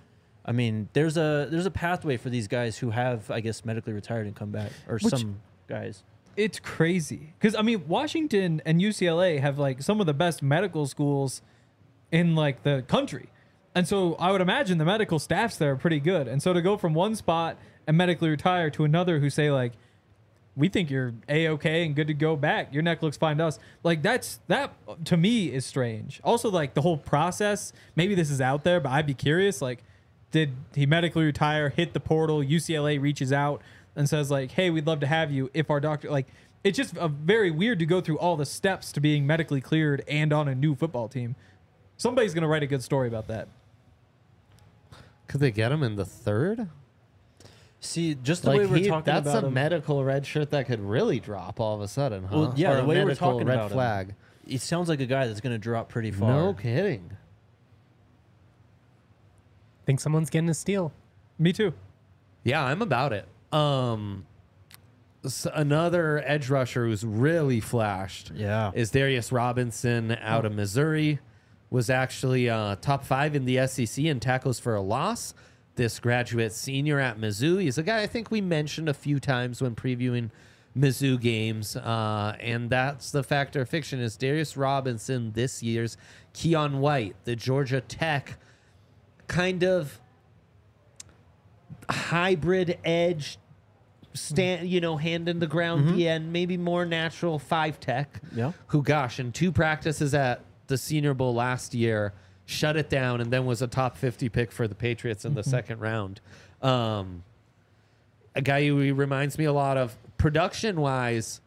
I mean, there's a there's a pathway for these guys who have, I guess, medically retired and come back, or Which- some guys. it's crazy because I mean Washington and UCLA have like some of the best medical schools in like the country, and so I would imagine the medical staffs there are pretty good. And so to go from one spot and medically retire to another who say like, we think you're a okay and good to go back. Your neck looks fine to us. Like that's that to me is strange. Also like the whole process. Maybe this is out there, but I'd be curious. Like, did he medically retire? Hit the portal. UCLA reaches out and says like, "Hey, we'd love to have you." If our doctor like, it's just very weird to go through all the steps to being medically cleared and on a new football team. Somebody's gonna write a good story about that. Could they get him in the third? See, just the way we're he- talking that's about a him, huh? red shirt that could really drop all of a sudden, huh? Well, yeah, Or the way we're talking red about him. flag. he sounds like a guy that's going to drop pretty far. No kidding. think someone's getting a steal. Me too. Yeah, I'm about it. Um, s- another edge rusher who's really flashed Yeah. is Darius Robinson out of Missouri. Was actually uh, top five in the SEC in tackles for a loss. This graduate senior at Mizzou. He's a guy I think we mentioned a few times when previewing Mizzou games, uh, and that's the factor of fiction. Is Darius Robinson this year's Keion White, the Georgia Tech kind of hybrid edge stand you know hand in the ground yeah and maybe more natural five tech Yeah. who gosh in two practices at the senior bowl last year shut it down and then was a top 50 pick for the patriots in the mm-hmm. second round um a guy who he reminds me a lot of production wise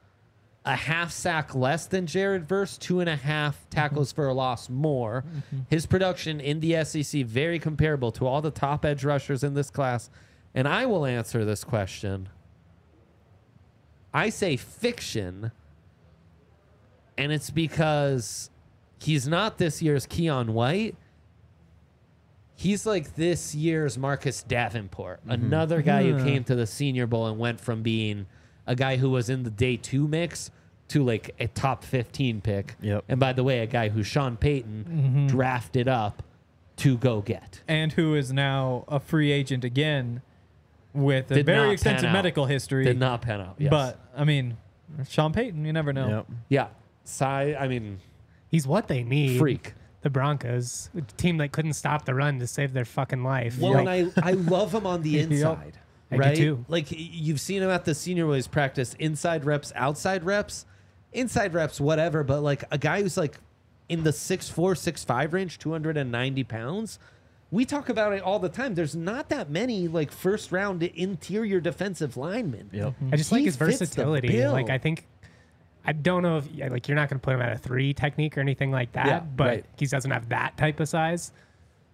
a half sack less than Jared Verse, two and a half tackles mm-hmm. for a loss more. Mm-hmm. His production in the SEC very comparable to all the top edge rushers in this class. And I will answer this question. I say fiction, and it's because he's not this year's Keion White. He's like this year's Marcus Davenport, mm-hmm. another guy who came to the Senior Bowl and went from being a guy who was in the day two mix to like a top 15 pick. Yep. And by the way, a guy who Sean Payton mm-hmm. drafted up to go get. and who is now a free agent again with a Did not very extensive medical history. Did not pan out. Yes. But I mean, Sean Payton, you never know. Yep. yeah, Cy, I mean, He's what they need. freak. The Broncos, a team that couldn't stop the run to save their fucking life. Well, Like, and I, I love him on the Yep. inside. I do right? too. Like you've seen him at the senior boys practice, inside reps, outside reps, inside reps, whatever. But like a guy who's like in the six four, six five range, two hundred and ninety pounds. We talk about it all the time. There's not that many like first round interior defensive linemen. Yep. I just like his versatility. Like I think, I don't know if like you're not going to put him at a three technique or anything like that, Yeah, but right. he doesn't have that type of size.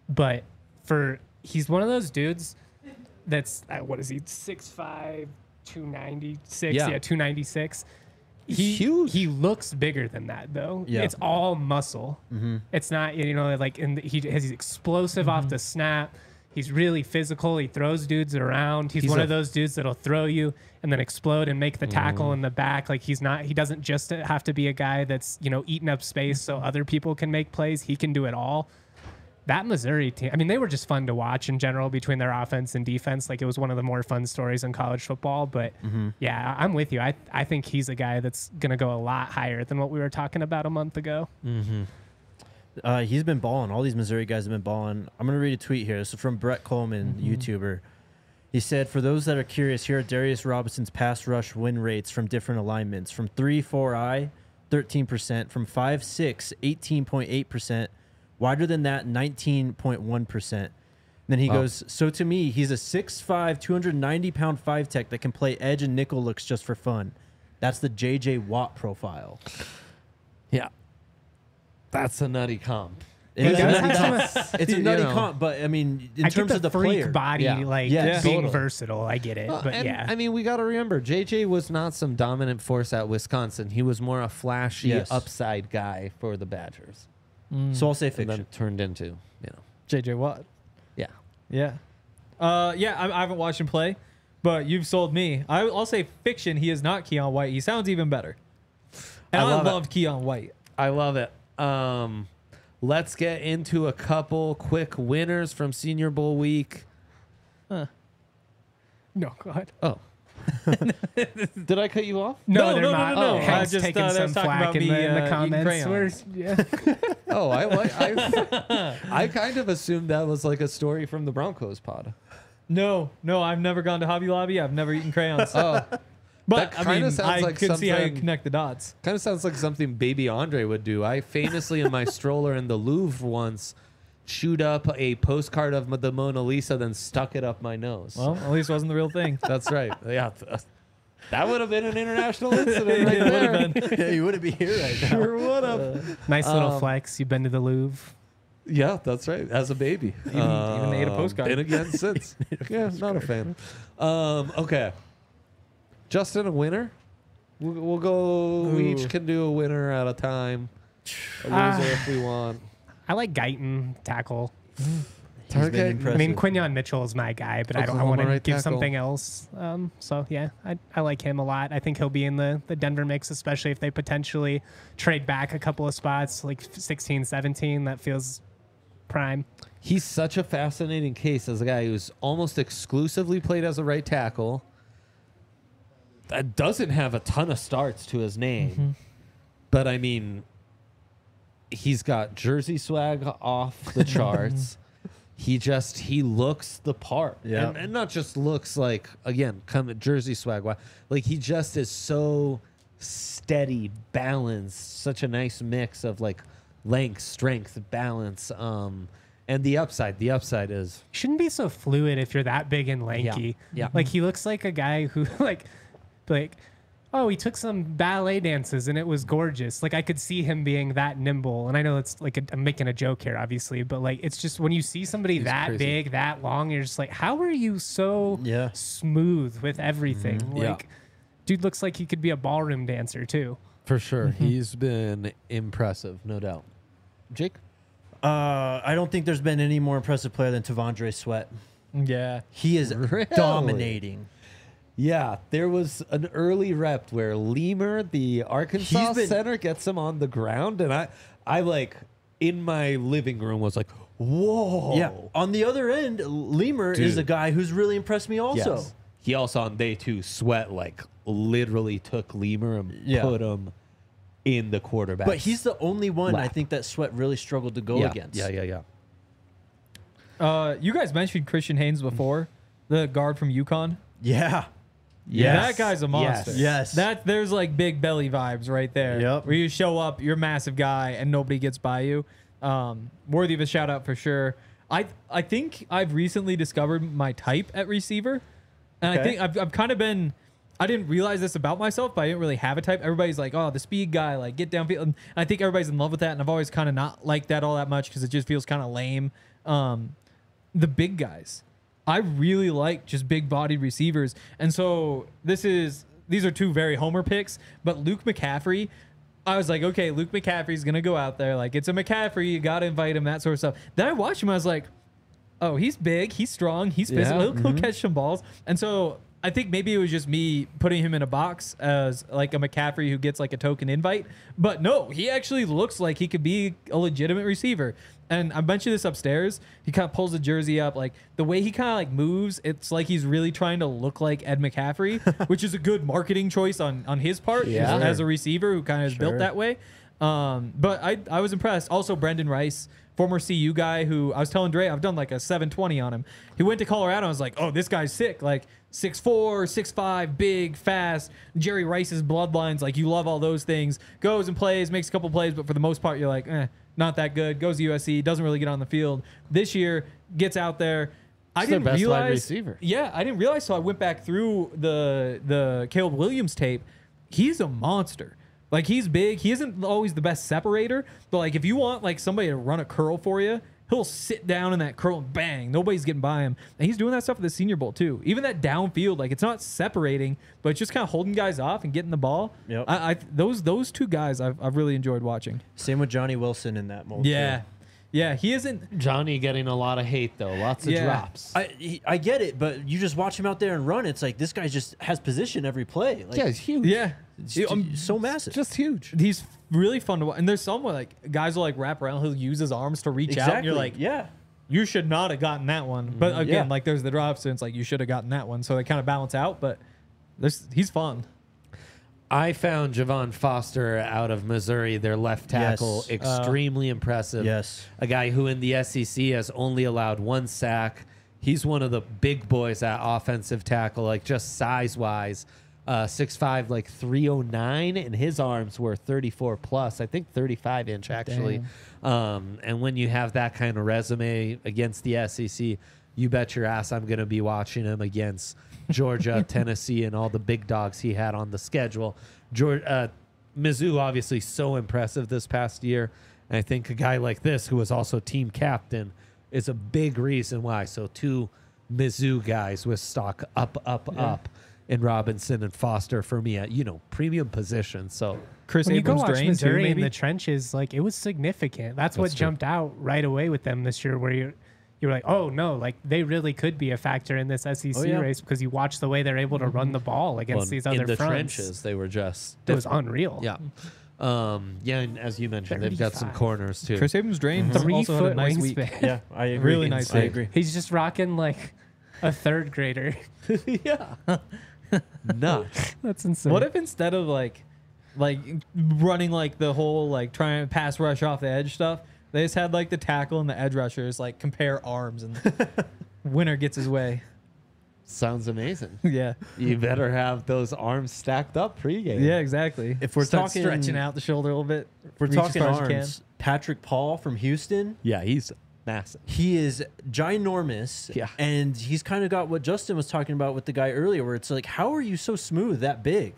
But for he's one of those dudes that's uh, what is he 6'5", 296, Yeah. yeah, two ninety six. He huge. he looks bigger than that though. Yeah. It's all muscle. It's not you know like in the, he has he's explosive off the snap. He's really physical. He throws dudes around. He's, He's one a- of those dudes that'll throw you and then explode and make the mm-hmm. tackle in the back. Like he's not. He doesn't just have to be a guy that's you know eating up space so mm-hmm. other people can make plays. He can do it all. That Missouri team. I mean, they were just fun to watch in general between their offense and defense. Like it was one of the more fun stories in college football. But mm-hmm. yeah, I'm with you. I I think he's a guy that's gonna go a lot higher than what we were talking about a month ago. Uh, he's been balling. All these Missouri guys have been balling. I'm gonna read a tweet here. This is from Brett Coleman, YouTuber. He said, "For those that are curious, here are Darius Robinson's pass rush win rates from different alignments: from three, four, I, 13 percent; from five, six, 18.8 percent; wider than that, 19.1 percent." Then he Wow. goes, "So to me, he's a 6'5", 290 pound five tech that can play edge and nickel looks just for fun. That's the J.J. Watt profile." Yeah. That's a nutty comp. It is a nutty comp. It's a You know. comp, but I mean, in I terms the of the freak player, body, Yeah. like Yeah, being totally. versatile. I get it, Well, but and, yeah, I mean, we got to remember, JJ was not some dominant force at Wisconsin. He was more a flashy Yes. upside guy for the Badgers, so I'll say and fiction. then turned into, you know, JJ Watt. yeah. Yeah. Uh, yeah, I, I haven't watched him play, but you've sold me. I, I'll say fiction. He is not Keion White. He sounds even better. And I I, love it. love Keion White. I love it. Um, let's get into a couple quick winners from Senior Bowl week. no, God, Oh. Did I cut you off? no, No, they're no, no, no, no. Oh, I Hank's just, taking uh, some talking flack about in me, the, in the comments. crayons. Where's- yeah. Oh, I like. I, I kind of assumed that was like a story from the Broncos pod. No, no, I've never gone to Hobby Lobby. I've never eaten crayons. Oh, but that I kinda mean, sounds I like could see how you connect the dots. kind of sounds like something Baby Andre would do. I famously in my stroller in the Louvre once chewed up a postcard of the Mona Lisa, then stuck it up my nose. Well, at least it wasn't the real thing. That's right. Yeah. th- That would have been an international incident right there. been. yeah, you wouldn't be here right now. Sure would have. Nice little Um, flex. You've been to the Louvre. Yeah, that's right. As a baby, Even- even ate a Um, postcard. Been again since. yeah, not a fan. Um, okay, Justin, a winner. We'll, we'll go. We each can do a winner at a time. A loser Ah. if we want. I like Guyton tackle. He's I I impressive. mean, Quinyon Mitchell is my guy, but I don't. I Oklahoma want to give tackle. something else. Um, so yeah, I, I like him a lot. I think he'll be in the, the Denver mix, especially if they potentially trade back a couple of spots, like 16, 17. That feels prime. He's such a fascinating case as a guy who's almost exclusively played as a right tackle. That doesn't have a ton of starts to his name, but I mean, he's got jersey swag off the charts. he just he looks the part, Yeah. and, and not just looks like again, come jersey swag. Like he just is so steady, balanced, such a nice mix of like length, strength, balance, um, and the upside. The upside is shouldn't be so fluid if you're that big and lanky. yeah. Like he looks like a guy who like like oh, he took some ballet dances and it was gorgeous. Like I could see him being that nimble. And I know it's like a, I'm making a joke here obviously, but like it's just when you see somebody He's that crazy. big, that long, you're just like how are you so Yeah. smooth with everything? Yeah. Like dude looks like he could be a ballroom dancer too. for sure. He's been impressive, no doubt. Jake, Uh, I don't think there's been any more impressive player than T'Vondre Sweat. Yeah. He is Really? dominating. Yeah, there was an early rep where Limmer, the Arkansas been- center, gets him on the ground, and I, I like in my living room was like, whoa. Yeah. On the other end, Limmer is a guy who's really impressed me also. Yes. He also on day two sweat like literally took Limmer and Yeah. put him in the quarterback. But he's the only one I think that Sweat really struggled to go yeah, against. Yeah, yeah, yeah. Uh, you guys mentioned Christian Haynes before, the guard from UConn. Yeah. Yeah, that guy's a monster. Yes. Yes. That there's like big belly vibes right there. Yep. Where you show up, you're a massive guy, and nobody gets by you. Um, worthy of a shout out for sure. I I think I've recently discovered my type at receiver, and I think I've I've kind of been. I didn't realize this about myself, but I didn't really have a type. Everybody's like, "Oh, the speed guy, like get downfield." And I think everybody's in love with that, and I've always kind of not liked that all that much because it just feels kind of lame. Um, the big guys, I really like just big bodied receivers, and so this is these are two very homer picks. But Luke McCaffrey, I was like, okay, Luke McCaffrey's gonna go out there, like it's a McCaffrey, you gotta invite him, that sort of stuff. Then I watched him, I was like, oh, he's big, he's strong, he's physical, Yeah. he'll, he'll mm-hmm. catch some balls. And so I think maybe it was just me putting him in a box as like a McCaffrey who gets like a token invite. But no, he actually looks like he could be a legitimate receiver. And I mentioned this upstairs. He kind of pulls the jersey up, like the way he kind of like moves. It's like he's really trying to look like Ed McCaffrey, which is a good marketing choice on on his part Yeah. as a receiver who kind of is built that way. Um, but I I was impressed. Also, Brenden Rice, former CU guy, who I was telling Dre I've done like a 720 on him. He went to Colorado. I was like, oh, this guy's sick. Like 6'4", 6'5", big, fast. Jerry Rice's bloodlines. Like you love all those things. Goes and plays, makes a couple plays, but for the most part, you're like, eh, not that good. Goes to USC, doesn't really get on the field. This year, gets out there. I He's didn't best wide realize. receiver. Yeah, I didn't realize. So I went back through the the Caleb Williams tape. He's a monster. Like he's big. He isn't always the best separator, but like if you want like somebody to run a curl for you, he'll sit down in that curl and bang. Nobody's getting by him. And he's doing that stuff at the Senior Bowl too. Even that downfield, like it's not separating, but it's just kind of holding guys off and getting the ball. Yep. I, I those those two guys I've, I've really enjoyed watching. Same with Johnny Wilson in that mold. Yeah, too. yeah. He isn't. Johnny getting a lot of hate though, lots of Yeah. drops. I he, I get it, but you just watch him out there and run. It's like this guy just has position every play. Like, yeah, he's huge. Yeah, it's um, so massive. just huge. he's really fun to watch. And there's some where like guys will like wrap around. He'll use his arms to reach exactly. out. And you're like, yeah. you should not have gotten that one. But mm-hmm. again, Yeah. like there's the drops, and it's like you should have gotten that one. So they kind of balance out. But there's he's fun. I found Javon Foster out of Missouri, their left tackle, Yes. extremely impressive. Yes. A guy who in the SEC has only allowed one sack. He's one of the big boys at offensive tackle, like just size wise. Uh, 6'5, like 309, and his arms were 34 plus, I think 35 inch actually. Um, and when you have that kind of resume against the SEC, you bet your ass I'm going to be watching him against Georgia, Tennessee, and all the big dogs he had on the schedule. Georgia, uh, Mizzou, obviously, so impressive this past year. And I think a guy like this, who was also team captain, is a big reason why. So, two Mizzou guys with stock up, up, up in Robinson and Foster for me at, you know, premium positions. So, Chris when you go Abrams watch drain too, Missouri in the trenches, like it was significant. That's, what true. jumped out right away with them this year, where you you were like, oh no, like they really could be a factor in this SEC Oh, yeah. race because you watch the way they're able to run the ball against well, these in other the fronts. trenches, they were just. It was unreal. Yeah. Um, yeah, and as you mentioned, they've got some corners too. Kris Abrams-Draine Three also had foot a nice week. wingspan. Yeah, I agree. Really nice I agree. He's just rocking like a third grader. yeah. Nuts. That's insane. What if instead of like, like running like the whole like trying to pass rush off the edge stuff, they just had like the tackle and the edge rushers like compare arms and winner gets his way. Sounds amazing. yeah, You better have those arms stacked up pregame. yeah, exactly. If we're Start talking- stretching out the shoulder a little bit, If we're talking far as you can. arms. Patrick Paul from Houston. Yeah, he's massive. He is ginormous. Yeah. And he's kind of got what Justin was talking about with the guy earlier, where it's like, how are you so smooth, that big?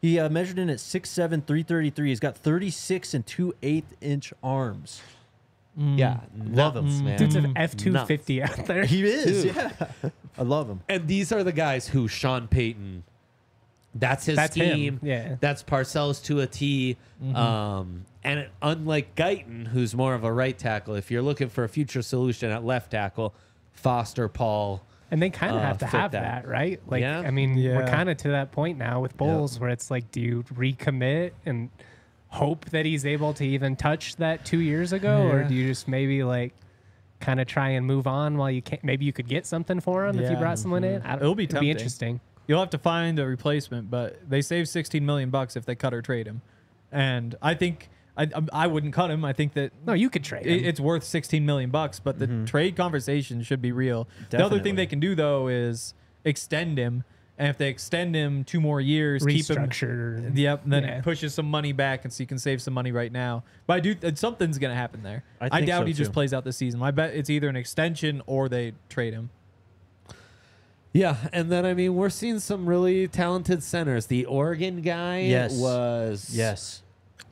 He uh, measured in at 6'7, 333. He's got 36 and 2 8 inch arms. Yeah, Love him. man. Dude's an F two fifty out there. He is. Dude. Yeah. I love him. And these are the guys who Sean Payton. That's his That's him, yeah. That's Parcells to a T. Mm-hmm. Um, and unlike Guyton, who's more of a right tackle, if you're looking for a future solution at left tackle, Foster, Paul. And they kind of uh, have to have that. that, right? Like, Yeah. I mean, we're kind of to that point now with Bolles where it's like, do you recommit and hope that he's able to even touch that two years ago, or do you just maybe like kind of try and move on while you can? Maybe you could get something for him if you brought someone in. I don't, It'll be it'd tempting. interesting. You'll have to find a replacement, but they save 16 million bucks if they cut or trade him. And I think I I wouldn't cut him. I think that No, you could trade. it- him. it's worth 16 million bucks, but the mm-hmm. trade conversation should be real. The other thing they can do though is extend him, and if they extend him two more years, keep him. restructure. Yep, then Yeah. it pushes some money back, and so you can save some money right now. But I do something's gonna happen there. I I, doubt so, he just plays out the season. I bet it's either an extension or they trade him. Yeah, and then I mean we're seeing some really talented centers. The Oregon guy Yes. was Yes.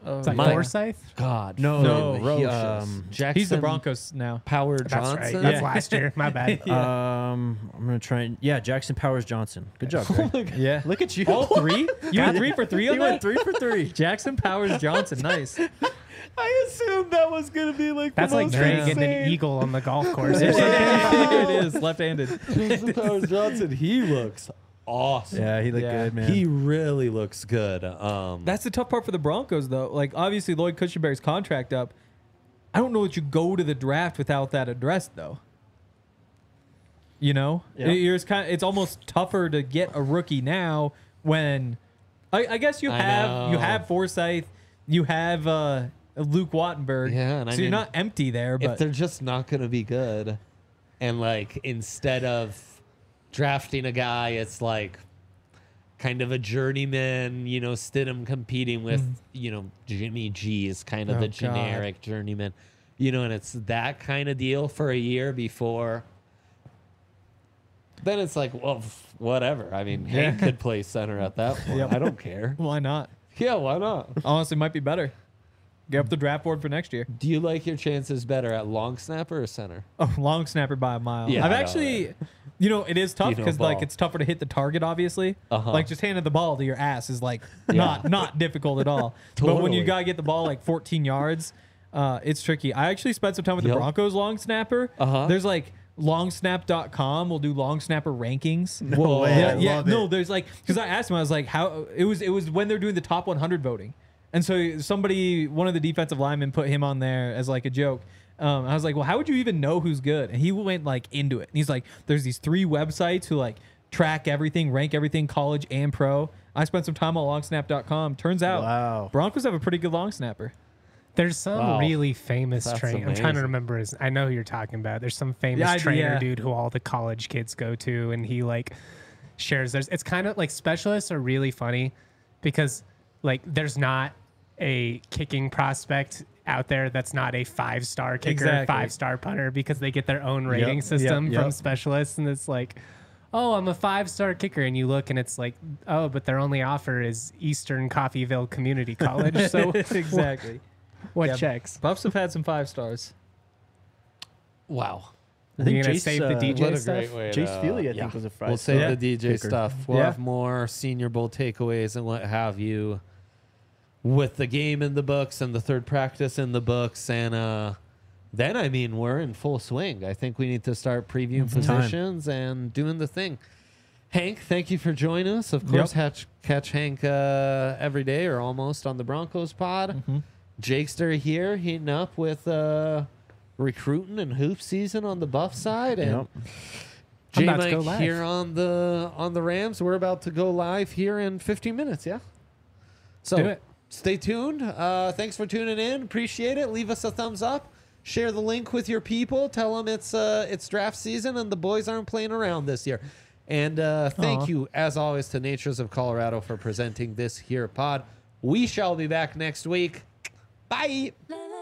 It's like My- Forsyth. God, No, No, he, ferocious. um, Jackson He's the Broncos now. Power That's Johnson. right. That's Yeah. last year. My bad. Um, I'm gonna try and yeah, Jackson Powers Johnson. Good job. Greg. Yeah. Look at you. All three? You had three for three He on went three for three. Jackson Powers Johnson. Nice. I assumed that was gonna be like That's the like most Drake and an eagle on the golf course. it is left-handed. Jackson Powers Johnson. He looks awesome. Yeah, he looked Yeah. good, man. He really looks good. Um, That's the tough part for the Broncos, though. Like, obviously, Lloyd Cushenberry's contract up. I don't know that you go to the draft without that addressed, though. You know, Yeah. It- you're kind. it's almost tougher to get a rookie now when, I, I guess you I have you know. have Forsyth, you have uh, Luke Wattenberg. Yeah, and I so you're mean, not empty there, if but they're just not gonna be good, and like instead of drafting a guy, it's like kind of a journeyman. You know, Stidham competing with mm. you know Jimmy G is kind of Oh, the God. generic journeyman. You know, and it's that kind of deal for a year before. Then it's like, well, whatever. I mean, Hank could play center at that point. Yep. I don't care. why not? Yeah, why not? Honestly, might be better. Get up the draft board for next year. Do you like your chances better at long snapper or center? Oh, long snapper by a mile. Yeah, I've I know, actually, you know, it is tough You know because like ball. it's tougher to hit the target. Obviously, Uh-huh. like just handing the ball to your ass is like not not difficult at all. But when you Totally. gotta get the ball like 14 yards, uh, it's tricky. I actually spent some time with Yep. the Broncos long snapper. Uh-huh. There's like longsnap.com will do long snapper rankings. No way. Yeah, I yeah. love No, it. there's like because I asked him, I was like, how it was. It was when they're doing the top 100 voting, and so somebody, one of the defensive linemen, put him on there as like a joke. Um, I was like, well, how would you even know who's good? And he went like into it. And he's like, there's these three websites who like track everything, rank everything, college and pro. I spent some time on longsnap.com. Turns out, Wow. Broncos have a pretty good long snapper. There's some Wow. really famous trainer. I'm trying to remember his. I know who you're talking about. There's some famous Yeah, I- trainer yeah. dude who all the college kids go to, and he like shares. There's. It's kind of like specialists are really funny because like there's not a kicking prospect out there that's not a five star kicker, Exactly. five star punter because they get their own rating yep, system from yep. specialists, and it's like. Oh, I'm a five star kicker, and you look and it's like, oh, but their only offer is Eastern Coffeyville Community College. So exactly. what Yeah, checks? Buffs have had some five stars. Wow. I You're think gonna Jace, save the uh, DJ What a stuff? Jace to- Feely, I yeah. think, was a We'll five save star the DJ kicker. stuff. We'll Yeah. have more Senior Bowl takeaways and what have you with the game in the books and the third practice in the books. And uh, then, I mean, we're in full swing. I think we need to start previewing Time. positions and doing the thing. Hank, thank you for joining us. Of course, catch, catch Hank uh, every day or almost on the Broncos pod. Jakester here heating up with uh, recruiting and hoop season on the buff side. And Yep. I'm J about to go Mike live. here on the on the Rams. We're about to go live here in 15 minutes. Yeah. So Do it. Stay tuned. Uh, thanks for tuning in. Appreciate it. Leave us a thumbs up. Share the link with your people. Tell them it's uh, it's draft season and the boys aren't playing around this year. And uh, thank Aw. you, as always, to Natures of Colorado for presenting this here pod. We shall be back next week. Bye. Let